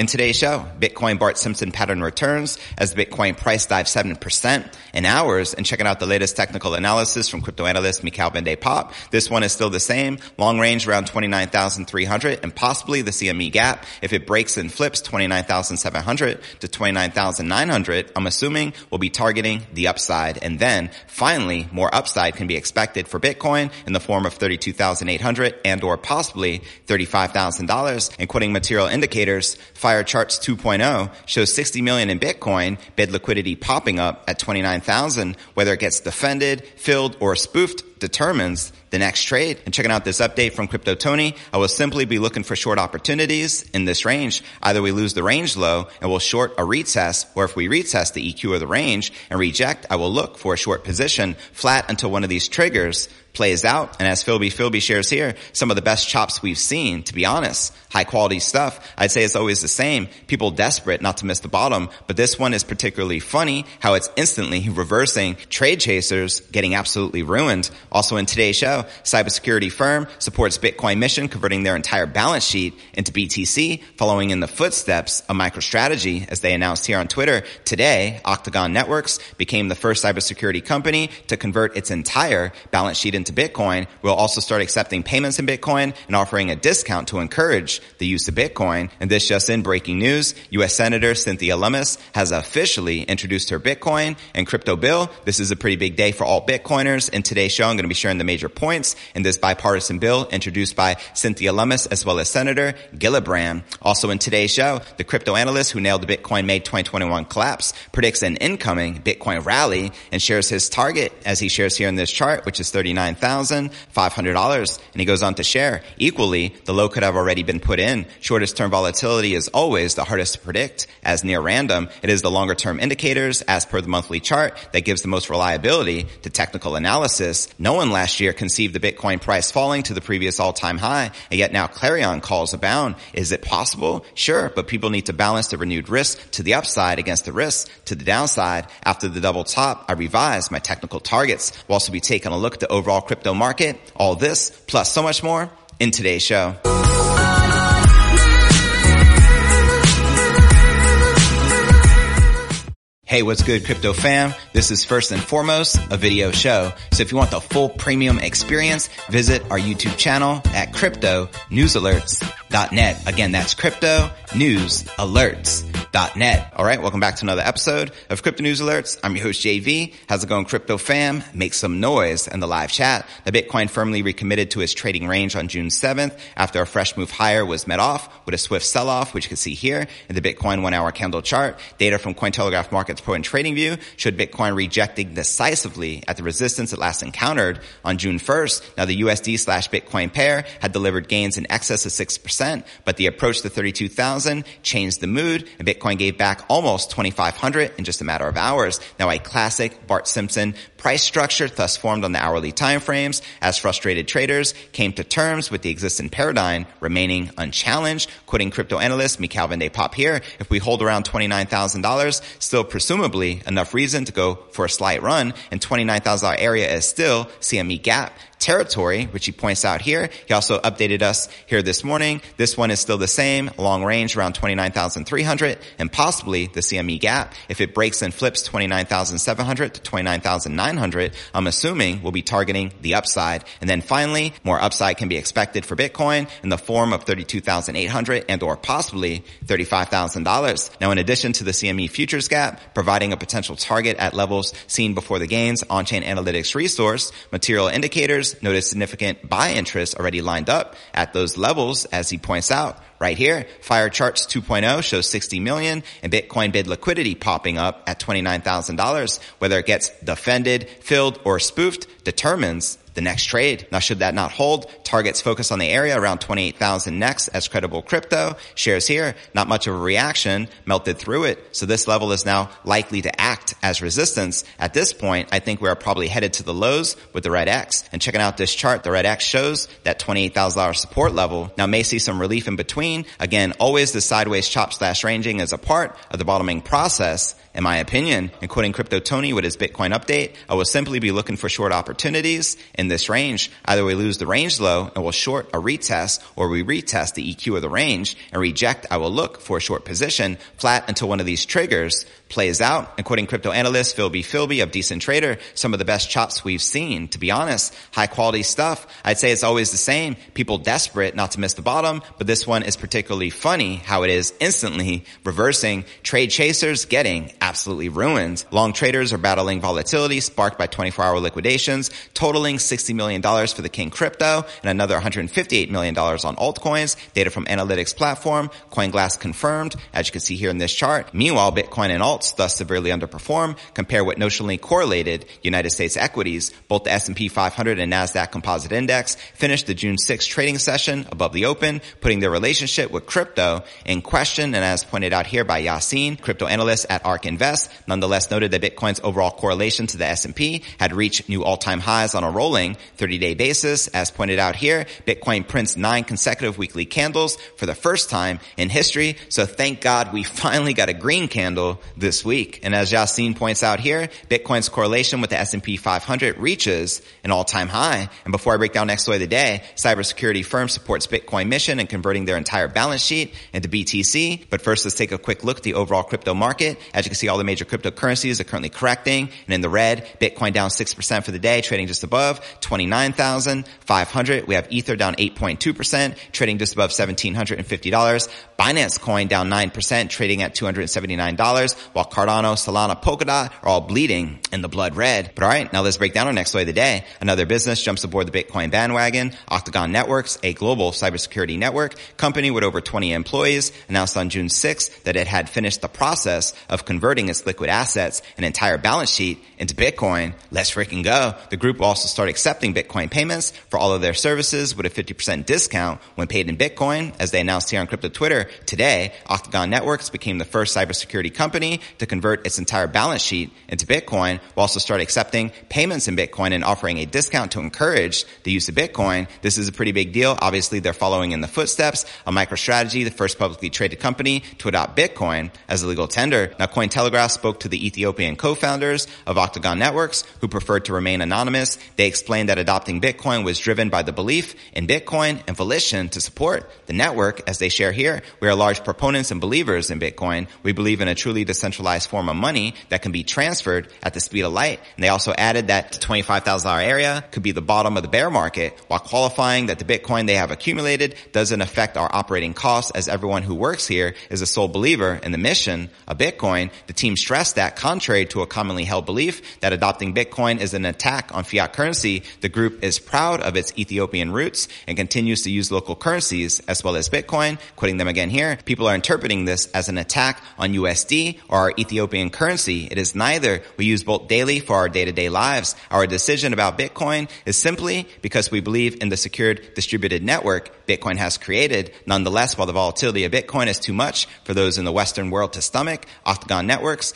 In today's show, Bitcoin Bart Simpson pattern returns as Bitcoin price dives 7% in hours and checking out the latest technical analysis from crypto analyst Michaël van Poppe. This one is still the same. Long range around 29,300 and possibly the CME gap. If it breaks and flips 29,700 to 29,900, I'm assuming we'll be targeting the upside. And then finally, more upside can be expected for Bitcoin in the form of 32,800 and or possibly $35,000. And material indicators, Charts 2.0 shows 60 million in Bitcoin, bid liquidity popping up at 29,000. Whether it gets defended, filled, or spoofed determines the next trade. And checking out this update from Crypto Tony, I will simply be looking for short opportunities in this range. Either we lose the range low and we'll short a retest, or if we retest the EQ of the range and reject, I will look for a short position flat until one of these triggers plays out. And as Filbfilb shares here, some of the best chops we've seen, to be honest. High quality stuff. I'd say it's always the same. People desperate not to miss the bottom, but this one is particularly funny how it's instantly reversing trade chasers getting absolutely ruined. Also in today's show, cybersecurity firm supports Bitcoin mission converting their entire balance sheet into BTC following in the footsteps of MicroStrategy as they announced here on Twitter today, Octagon Networks became the first cybersecurity company to convert its entire balance sheet into Bitcoin. We'll also start accepting payments in Bitcoin and offering a discount to encourage the use of Bitcoin. And this just in breaking news, U.S. Senator Cynthia Lummis has officially introduced her Bitcoin and crypto bill. This is a pretty big day for all Bitcoiners. In today's show, I'm going to be sharing the major points in this bipartisan bill introduced by Cynthia Lummis as well as Senator Gillibrand. Also in today's show, the crypto analyst who nailed the Bitcoin May 2021 collapse predicts an incoming Bitcoin rally and shares his target as he shares here in this chart, which is $39,500. And he goes on to share equally, the low could have already been put in. Shortest term volatility is always the hardest to predict as near random. It is the longer term indicators as per the monthly chart that gives the most reliability to technical analysis. No one last year conceived the Bitcoin price falling to the previous all-time high, and yet now Clarion calls abound. Is it possible? Sure, but people need to balance the renewed risk to the upside against the risk to the downside. After the double top, I revised my technical targets. We'll also be taking a look at the overall crypto market. All this, plus so much more, in today's show. Hey, what's good, crypto fam? This is first and foremost a video show. So if you want the full premium experience, visit our YouTube channel at crypto news alerts.net. Again, that's crypto news alerts.net. All right. Welcome back to another episode of crypto news alerts. I'm your host, JV. How's it going, crypto fam? Make some noise in the live chat. The Bitcoin firmly recommitted to its trading range on June 7th after a fresh move higher was met off with a swift sell off, which you can see here in the Bitcoin one hour candle chart. Data from Cointelegraph Markets Pro and TradingView showed Bitcoin rejecting decisively at the resistance it last encountered on June 1st. Now the USD slash Bitcoin pair had delivered gains in excess of 6%, but the approach to 32,000 changed the mood and Bitcoin gave back almost 2,500 in just a matter of hours. Now a classic Bart Simpson price structure thus formed on the hourly timeframes as frustrated traders came to terms with the existing paradigm remaining unchallenged. Quoting crypto analyst Michaël van de Poppe here, if we hold around $29,000, still presumably enough reason to go for a slight run and $29,000 area is still CME gap territory, which he points out here. He also updated us here this morning. This one is still the same, long range around 29,300 and possibly the CME gap. If it breaks and flips 29,700 to 29,900, I'm assuming we'll be targeting the upside. And then finally, more upside can be expected for Bitcoin in the form of 32,800 and or possibly $35,000. Now, in addition to the CME futures gap, providing a potential target at levels seen before the gains, on-chain analytics resource, material indicators, notice significant buy interest already lined up at those levels, as he points out right here. Fire Charts 2.0 shows 60 million and Bitcoin bid liquidity popping up at $29,000. Whether it gets defended, filled, or spoofed determines the next trade. Now, should that not hold, targets focus on the area around 28,000 next as credible crypto. Shares here, not much of a reaction, melted through it. So this level is now likely to act as resistance. At this point, I think we are probably headed to the lows with the red X. And checking out this chart, the red X shows that $28,000 support level. Now may see some relief in between. Again, always the sideways chop slash ranging is a part of the bottoming process in my opinion. And quoting Crypto Tony with his Bitcoin update, I will simply be looking for short opportunities in this range. Either we lose the range low and we'll short a retest or we retest the EQ of the range and reject. I will look for a short position flat until one of these triggers plays out. And quoting crypto analyst Filbfilb of Decentrader, some of the best chops we've seen. To be honest, high quality stuff. I'd say it's always the same. People desperate not to miss the bottom, but this one is particularly funny how it is instantly reversing. Trade chasers getting absolutely ruined. Long traders are battling volatility sparked by 24 hour liquidations, totaling $60 million for the King crypto and another $158 million on altcoins. Data from analytics platform, CoinGlass confirmed, as you can see here in this chart. Meanwhile, Bitcoin and alt thus severely underperform. Compare what notionally correlated United States equities. Both the S&P 500 and NASDAQ Composite Index finished the June 6 trading session above the open, putting their relationship with crypto in question. And as pointed out here by Yassine, crypto analyst at ARK Invest, nonetheless noted that Bitcoin's overall correlation to the S&P had reached new all-time highs on a rolling 30-day basis. As pointed out here, Bitcoin prints nine consecutive weekly candles for the first time in history. So thank God we finally got a green candle this week. And as Yassine points out here, Bitcoin's correlation with the S&P 500 reaches an all-time high. And before I break down next story of the day, cybersecurity firm supports Bitcoin mission and converting their entire balance sheet into BTC. But first, let's take a quick look at the overall crypto market. As you can see, all the major cryptocurrencies are currently correcting. And in the red, Bitcoin down 6% for the day, trading just above 29,500. We have Ether down 8.2%, trading just above $1,750. Binance Coin down 9%, trading at $279, while Cardano, Solana, Polkadot are all bleeding in the blood red. But alright, now let's break down our next story of the day. Another business jumps aboard the Bitcoin bandwagon. Octagon Networks, a global cybersecurity network company with over 20 employees, announced on June 6th that it had finished the process of converting its liquid assets and entire balance sheet into Bitcoin. Let's freaking go. The group will also start accepting Bitcoin payments for all of their services with a 50% discount when paid in Bitcoin, as they announced here on Crypto Twitter Today, Octagon Networks became the first cybersecurity company to convert its entire balance sheet into Bitcoin, will also start accepting payments in Bitcoin and offering a discount to encourage the use of Bitcoin. This is a pretty big deal. Obviously, they're following in the footsteps of MicroStrategy, the first publicly traded company to adopt Bitcoin as a legal tender. Now, Cointelegraph spoke to the Ethiopian co-founders of Octagon Networks who preferred to remain anonymous. They explained that adopting Bitcoin was driven by the belief in Bitcoin and volition to support the network as they share here. We are large proponents and believers in Bitcoin. We believe in a truly decentralized form of money that can be transferred at the speed of light. And they also added that the $25,000 area could be the bottom of the bear market while qualifying that the Bitcoin they have accumulated doesn't affect our operating costs as everyone who works here is a sole believer in the mission of Bitcoin. The team stressed that contrary to a commonly held belief that adopting Bitcoin is an attack on fiat currency, the group is proud of its Ethiopian roots and continues to use local currencies as well as Bitcoin, quoting them again here. People are interpreting this as an attack on USD or our Ethiopian currency. It is neither. We use both daily for our day-to-day lives. Our decision about Bitcoin is simply because we believe in the secured distributed network Bitcoin has created. Nonetheless, while the volatility of Bitcoin is too much for those in the Western world to stomach, Octagon Networks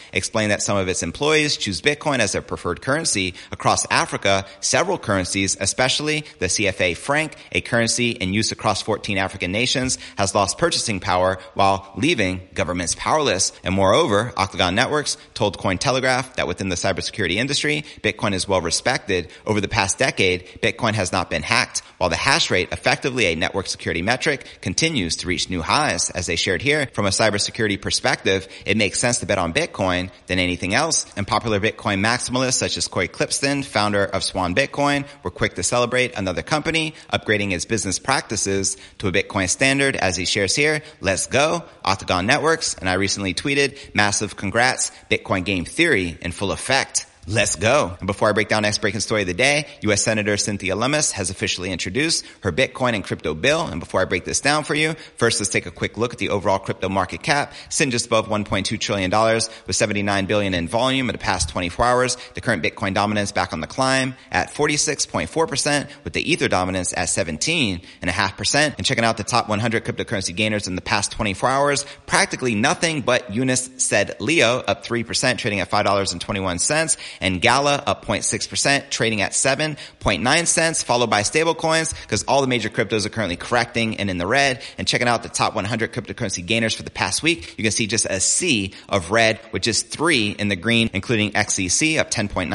that some of its employees choose Bitcoin as their preferred currency. Across Africa, several currencies, especially the CFA franc, a currency in use across 14 African nations, has lost purchasing power while leaving governments powerless. And moreover, Octagon Networks told Cointelegraph that within the cybersecurity industry, Bitcoin is well respected. Over the past decade, Bitcoin has not been hacked, while the hash rate, effectively a network security metric, continues to reach new highs. As they shared here, from a cybersecurity perspective, it makes sense to bet on Bitcoin than anything else. And popular Bitcoin maximalists such as Cory Klippsten, founder of Swan Bitcoin, were quick to celebrate another company upgrading its business practices to a Bitcoin standard. As he shares here, let's go. Octagon Networks. And I recently tweeted, massive congrats, Bitcoin game theory in full effect. Let's go. And before I break down next breaking story of the day, U.S. Senator Cynthia Lummis has officially introduced her Bitcoin and crypto bill. And before I break this down for you, first let's take a quick look at the overall crypto market cap, sitting just above $1.2 trillion with 79 billion in volume in the past 24 hours. The current Bitcoin dominance back on the climb at 46.4% with the Ether dominance at 17.5%. And checking out the top 100 cryptocurrency gainers in the past 24 hours, practically nothing but UNUS SED LEO up 3% trading at $5.21 and Gala up 0.6%, trading at 7.9 cents, followed by stablecoins because all the major cryptos are currently correcting and in the red. And checking out the top 100 cryptocurrency gainers for the past week, you can see just a sea of red with just three in the green, including XEC up 10.9%,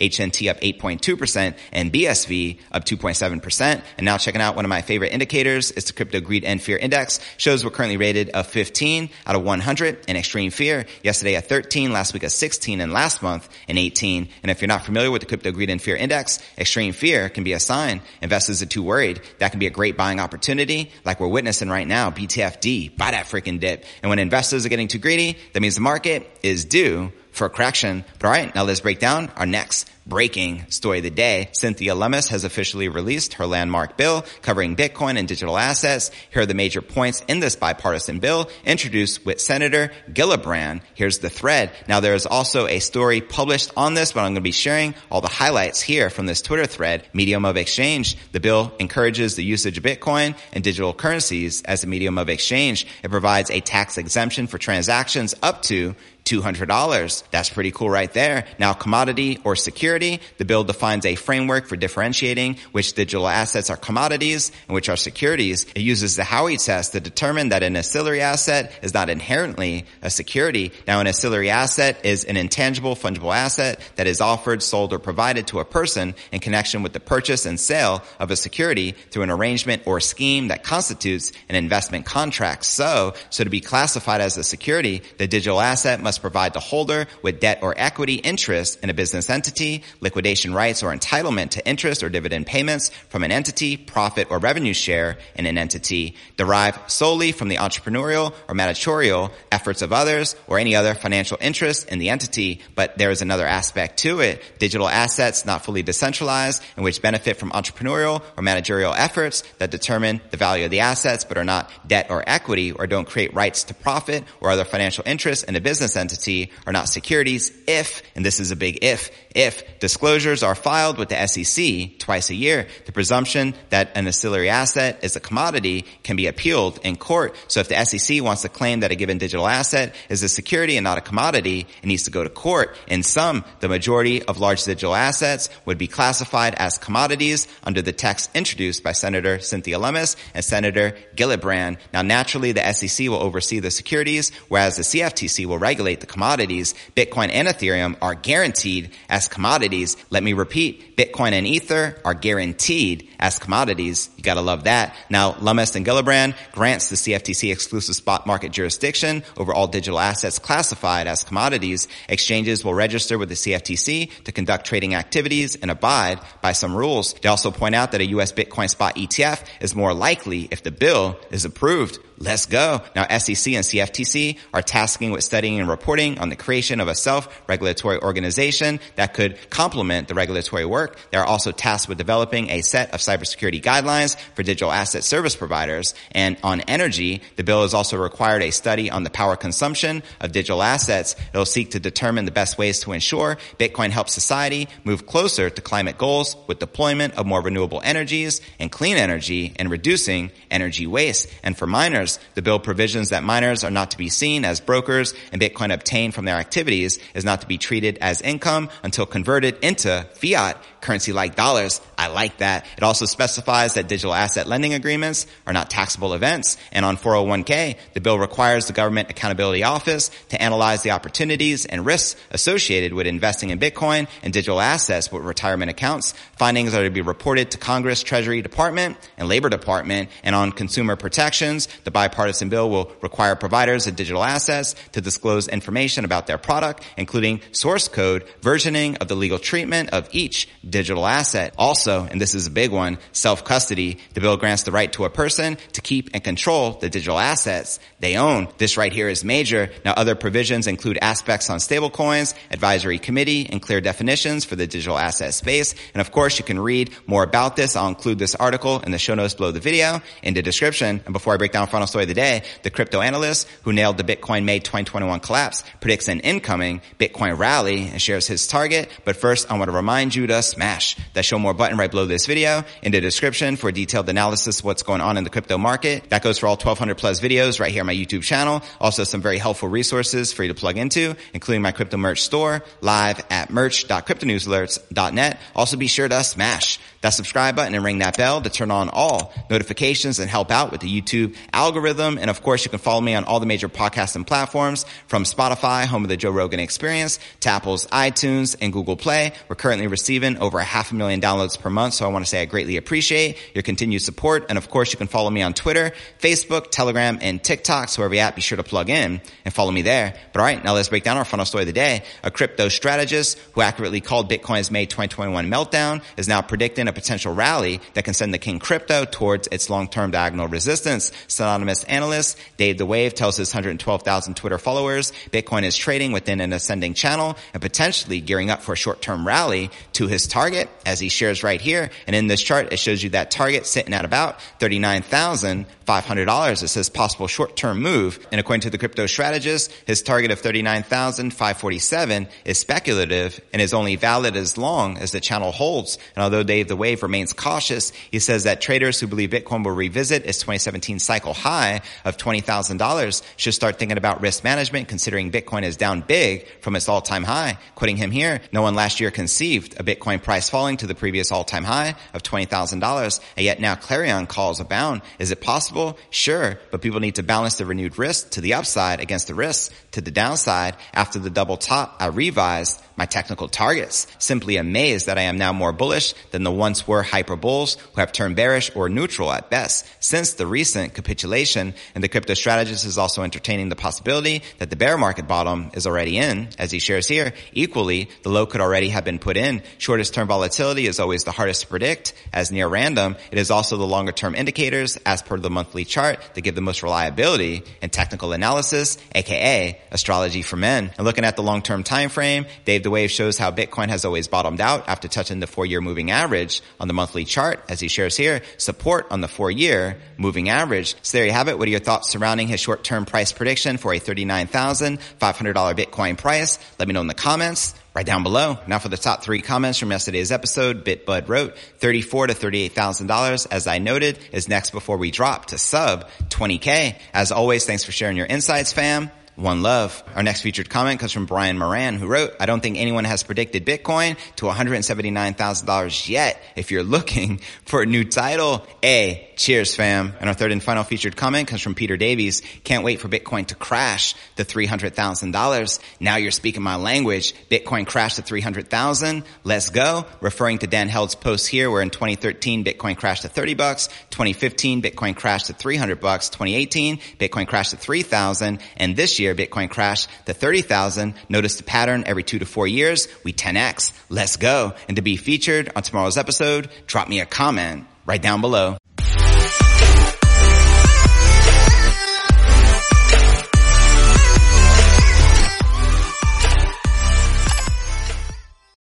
HNT up 8.2%, and BSV up 2.7%. And now checking out one of my favorite indicators, it's the Crypto Greed and Fear Index. Shows we're currently rated a 15 out of 100 in extreme fear. Yesterday a 13, last week a 16, and last month an 18. And if you're not familiar with the Crypto Greed and Fear Index, extreme fear can be a sign investors are too worried. That can be a great buying opportunity, like we're witnessing right now. BTFD, buy that freaking dip. And when investors are getting too greedy, that means the market is due for a correction. But all right, now let's break down our next breaking story of the day. Cynthia Lummis has officially released her landmark bill covering Bitcoin and digital assets. Here are the major points in this bipartisan bill introduced with Senator Gillibrand. Here's the thread. Now there is also a story published on this, but I'm going to be sharing all the highlights here from this Twitter thread. Medium of exchange. The bill encourages the usage of Bitcoin and digital currencies as a medium of exchange. It provides a tax exemption for transactions up to $200. That's pretty cool right there. Now commodity or security, the bill defines a framework for differentiating which digital assets are commodities and which are securities. It uses the Howey test to determine that an ancillary asset is not inherently a security. Now an ancillary asset is an intangible fungible asset that is offered, sold, or provided to a person in connection with the purchase and sale of a security through an arrangement or scheme that constitutes an investment contract. So, so to be classified as a security, the digital asset must provide the holder with debt or equity interest in a business entity, liquidation rights or entitlement to interest or dividend payments from an entity, profit or revenue share in an entity, derived solely from the entrepreneurial or managerial efforts of others or any other financial interest in the entity. But there is another aspect to it. Digital assets not fully decentralized and which benefit from entrepreneurial or managerial efforts that determine the value of the assets but are not debt or equity or don't create rights to profit or other financial interests in a business entity are not securities if, and this is a big if, if disclosures are filed with the SEC twice a year, the presumption that an ancillary asset is a commodity can be appealed in court. So if the SEC wants to claim that a given digital asset is a security and not a commodity, it needs to go to court. In sum, the majority of large digital assets would be classified as commodities under the text introduced by Senator Cynthia Lummis and Senator Gillibrand. Now naturally, the SEC will oversee the securities, whereas the CFTC will regulate the commodities. Bitcoin and Ethereum are guaranteed as commodities. Let me repeat, Bitcoin and Ether are guaranteed as commodities. You gotta love that. Now, Lummis and Gillibrand grants the CFTC exclusive spot market jurisdiction over all digital assets classified as commodities. Exchanges will register with the CFTC to conduct trading activities and abide by some rules. They also point out that a U.S. Bitcoin spot ETF is more likely if the bill is approved. Let's go. Now SEC and CFTC are tasking with studying and reporting on the creation of a self-regulatory organization that could complement the regulatory work. They are also tasked with developing a set of cybersecurity guidelines for digital asset service providers. And on energy, the bill has also required a study on the power consumption of digital assets. It'll seek to determine the best ways to ensure Bitcoin helps society move closer to climate goals with deployment of more renewable energies and clean energy and reducing energy waste. And for miners, the bill provisions that miners are not to be seen as brokers and Bitcoin obtained from their activities is not to be treated as income until converted into fiat currency like dollars. I like that. It also specifies that digital asset lending agreements are not taxable events. And on 401k, the bill requires the Government Accountability Office to analyze the opportunities and risks associated with investing in Bitcoin and digital assets with retirement accounts. Findings are to be reported to Congress, Treasury Department, and Labor Department. And on consumer protections, the bipartisan bill will require providers of digital assets to disclose information about their product, including source code, versioning of the legal treatment of each digital asset. Also, and this is a big one, self-custody. The bill grants the right to a person to keep and control the digital assets they own. This right here is major. Now other provisions include aspects on stablecoins, advisory committee, and clear definitions for the digital asset space. And of course, you can read more about this. I'll include this article in the show notes below the video in the description. And before I break down final story of the day, the crypto analyst who nailed the Bitcoin May 2021 collapse predicts an incoming Bitcoin rally and shares his target. But first, I want to remind you to smash that show more button right below this video in the description for detailed analysis of what's going on in the crypto market. That goes for all 1200 plus videos right here on my YouTube channel. Also some very helpful resources for you to plug into, including my crypto merch store live at merch.cryptonewsalerts.net. Also be sure to smash that subscribe button and ring that bell to turn on all notifications and help out with the YouTube algorithm. And of course, you can follow me on all the major podcasting platforms from Spotify, home of the Joe Rogan experience, to Apple's iTunes and Google Play. We're currently receiving over a half a million downloads per month. So I want to say I greatly appreciate your continued support. And of course, you can follow me on Twitter, Facebook, Telegram, and TikTok. So wherever you're at, be sure to plug in and follow me there. But all right, now let's break down our final story of the day. A crypto strategist who accurately called Bitcoin's May 2021 meltdown is now predicting a potential rally that can send the king crypto towards its long-term diagonal resistance. Synonymous analyst Dave the Wave tells his 112,000 Twitter followers Bitcoin is trading within an ascending channel and potentially gearing up for a short-term rally to his target as he shares right here. And in this chart, it shows you that target sitting at about $39,500. It says possible short-term move. And according to the crypto strategist, his target of 39,547 is speculative and is only valid as long as the channel holds. And although Dave the Wave remains cautious, he says that traders who believe Bitcoin will revisit its 2017 cycle high of $20,000 should start thinking about risk management considering Bitcoin is down big from its all-time high. Quoting him here, no one last year conceived a Bitcoin price falling to the previous all-time high of $20,000 and yet now clarion calls abound. Is it possible? Sure, but people need to balance the renewed risk to the upside against the risk to the downside. After the double top, I revised my technical targets. Simply amazed that I am now more bullish than the once were hyper bulls who have turned bearish or neutral at best since the recent capitulation. And the crypto strategist is also entertaining the possibility that the bear market bottom is already in, as he shares here. Equally, the low could already have been put in. Shortest term volatility is always the hardest to predict as near random. It is also the longer term indicators as per the monthly chart that give the most reliability and technical analysis, aka astrology for men. And looking at the long term time frame, Dave the wave shows how Bitcoin has always bottomed out after touching the four year moving average on the monthly chart, as he shares here, support on the four year moving average. So there you have it. What are your thoughts surrounding his short term price prediction for a $39,500 Bitcoin price? Let me know in the comments right down below. Now for the top three comments from yesterday's episode, BitBud wrote, 34 to $38,000, as I noted, is next before we drop to sub 20K. As always, thanks for sharing your insights, fam. One love. Our next featured comment comes from Brian Moran, who wrote, I don't think anyone has predicted Bitcoin to $179,000 yet. If you're looking for a new title, A, cheers fam. And our third and final featured comment comes from Peter Davies. Can't wait for Bitcoin to crash to $300,000. Now you're speaking my language. Bitcoin crashed to 300,000. Let's go. Referring to Dan Held's post here where in 2013 Bitcoin crashed to 30 bucks. 2015 Bitcoin crashed to 300 bucks. 2018 Bitcoin crashed to 3,000. And this year year, Bitcoin crashed to 30,000. Notice the pattern every two to four years. We 10x. Let's go. And to be featured on tomorrow's episode, drop me a comment right down below.